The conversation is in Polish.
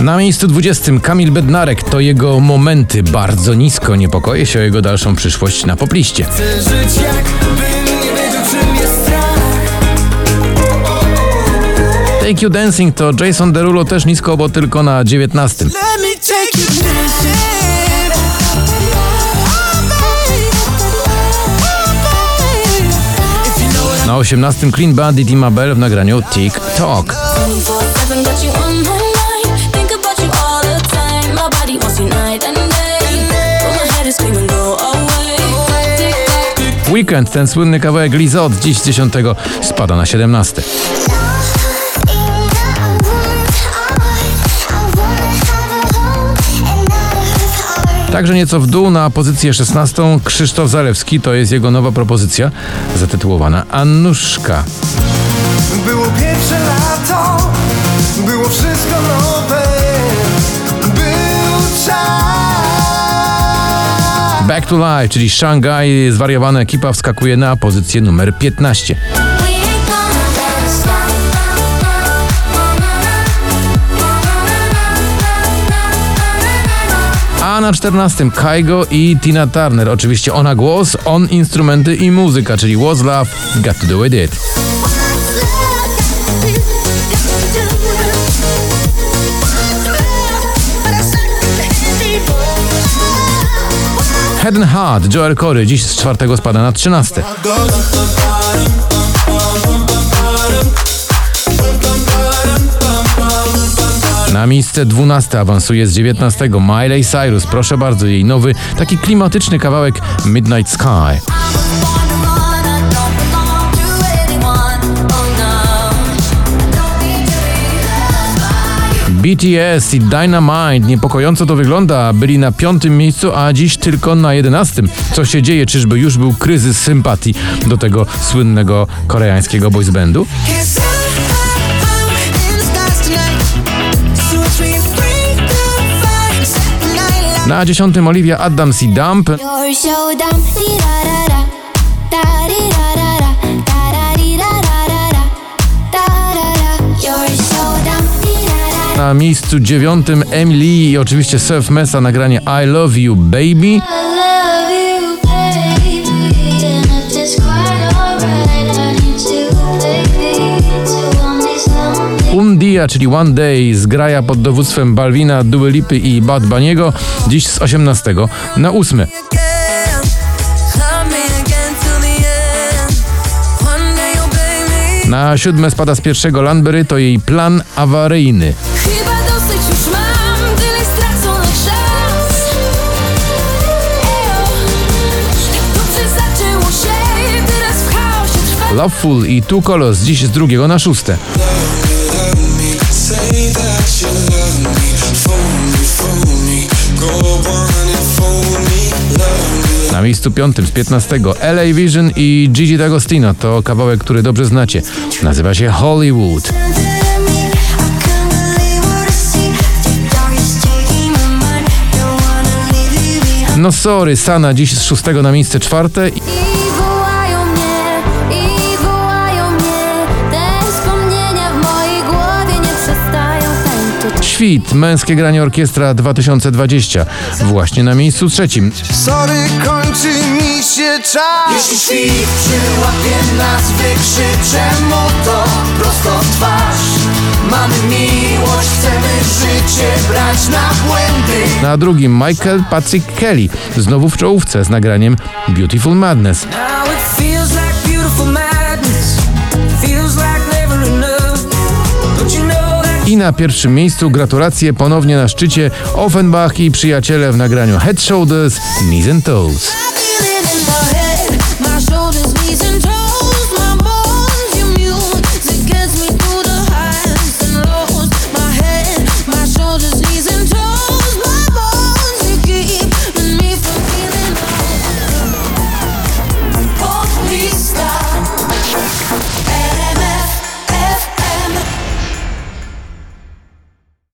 Na miejscu 20 Kamil Bednarek to jego momenty bardzo nisko. Niepokoję się o jego dalszą przyszłość na popliście. Chcę żyć jakbym nie wiedział czym jest strach Take You Dancing to Jason Derulo też nisko, bo tylko na 19. Let me take you dancing If you know what Na 18 Clean Bandit i Mabel w nagraniu Tick Talk. Weekend, ten słynny kawałek Liza od dziś z 10 spada na 17. Także nieco w dół na pozycję 16 Krzysztof Zalewski, to jest jego nowa propozycja zatytułowana Annuszka. Było pierwsze lato, Back to Life, czyli Shanghai, zwariowana ekipa wskakuje na pozycję numer 15. We ain't gonna let it stop. A na 14 Kaigo i Tina Turner. Oczywiście ona głos, on instrumenty i muzyka, czyli Was Love, Got to Do It. Head and Heart, Joel Corey, dziś z czwartego spada na 13. Na miejsce 12 awansuje z 19 Miley Cyrus. Proszę bardzo, jej nowy, taki klimatyczny kawałek Midnight Sky. BTS i Dynamite. Niepokojąco to wygląda. Byli na piątym miejscu, a dziś tylko na jedenastym. Co się dzieje? Czyżby już był kryzys sympatii do tego słynnego koreańskiego boys bandu? Na dziesiątym Olivia Adams i Dump. Na miejscu dziewiątym Emily i oczywiście Surf Mesa nagranie I Love You Baby. Un Dia, czyli One Day z graja pod dowództwem Balwina, Dua Lipy i Bad Baniego. Dziś z 18 na 8. Na siódme spada z pierwszego Landberry, to jej plan awaryjny. Chyba dosyć już mam tyle straconych szans. Ejo, tak dobrze zaczęło się, teraz w chaosie trwa. Loveful i Two Colors dziś z drugiego na szóste. Love me, phone me. Go on and phone me, love. Na miejscu piątym z 15 LA Vision i Gigi D'Agostino to kawałek, który dobrze znacie. Nazywa się Hollywood. No sorry, Sana dziś z szóstego na miejsce czwarte. Świt, męskie granie orkiestra 2020. Właśnie na miejscu trzecim. Sorry, kończy mi się czas. Jeśli świt przyłapie nas, wykrzyczę mu to prosto w twarz. Mamy miłość, chcemy życie brać na błędy. Na drugim Michael Patrick Kelly, znowu w czołówce z nagraniem Beautiful Madness. Na pierwszym miejscu gratulacje ponownie na szczycie Offenbach i przyjaciele w nagraniu Head Shoulders, Knees and Toes.